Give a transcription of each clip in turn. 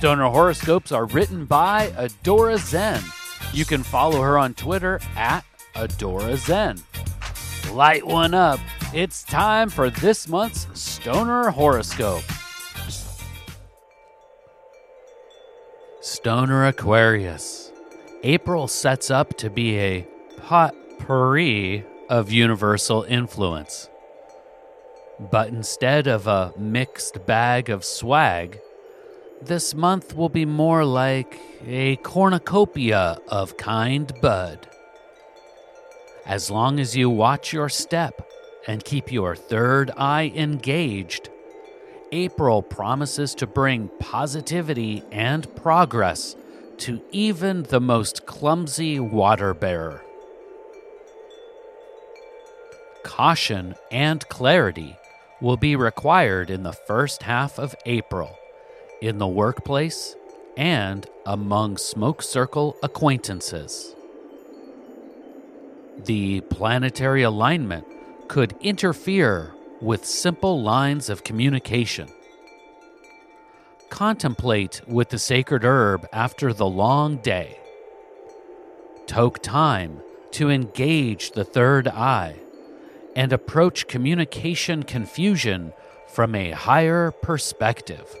Stoner horoscopes are written by Adora Zen. You can follow her on Twitter at Adora Zen. Light one up. It's time for this month's Stoner horoscope. Stoner Aquarius. April sets up to be a potpourri of universal influence. But instead of a mixed bag of swag, this month will be more like a cornucopia of kind bud. As long as you watch your step and keep your third eye engaged, April promises to bring positivity and progress to even the most clumsy water bearer. Caution and clarity will be required in the first half of April in the workplace and among smoke circle acquaintances. The planetary alignment could interfere with simple lines of communication. Contemplate with the sacred herb after the long day. Toke time to engage the third eye and approach communication confusion from a higher perspective.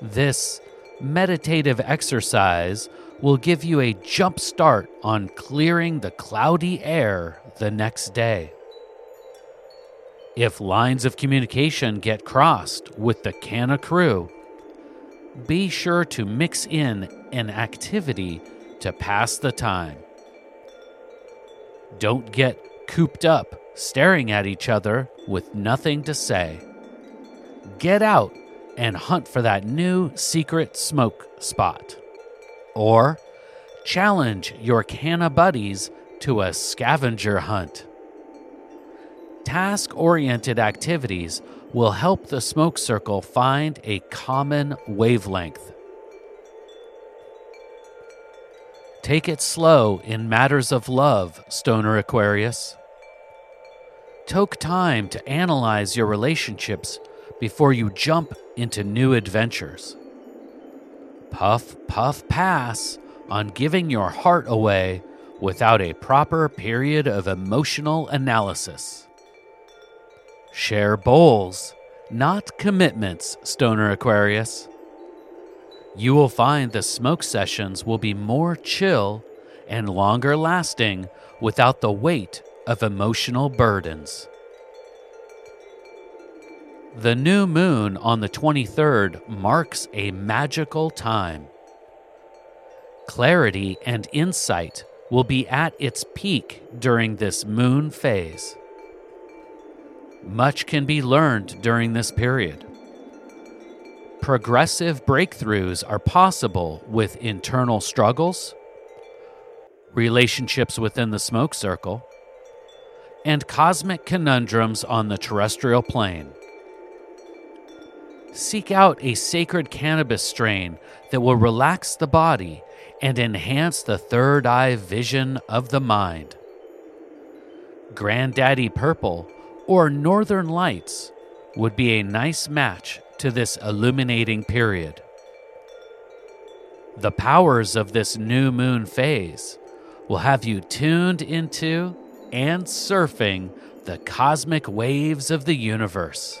This meditative exercise will give you a jump start on clearing the cloudy air the next day. If lines of communication get crossed with the Canna crew, be sure to mix in an activity to pass the time. Don't get cooped up staring at each other with nothing to say. Get out and hunt for that new secret smoke spot. Or challenge your canna buddies to a scavenger hunt. Task oriented activities will help the smoke circle find a common wavelength. Take it slow in matters of love, Stoner Aquarius. Take time to analyze your relationships before you jump into new adventures. Puff, puff, pass on giving your heart away without a proper period of emotional analysis. Share bowls, not commitments, Stoner Aquarius. You will find the smoke sessions will be more chill and longer lasting without the weight of emotional burdens. The new moon on the 23rd marks a magical time. Clarity and insight will be at its peak during this moon phase. Much can be learned during this period. Progressive breakthroughs are possible with internal struggles, relationships within the smoke circle, and cosmic conundrums on the terrestrial plane. Seek out a sacred cannabis strain that will relax the body and enhance the third eye vision of the mind. Granddaddy Purple or Northern Lights would be a nice match to this illuminating period. The powers of this new moon phase will have you tuned into and surfing the cosmic waves of the universe.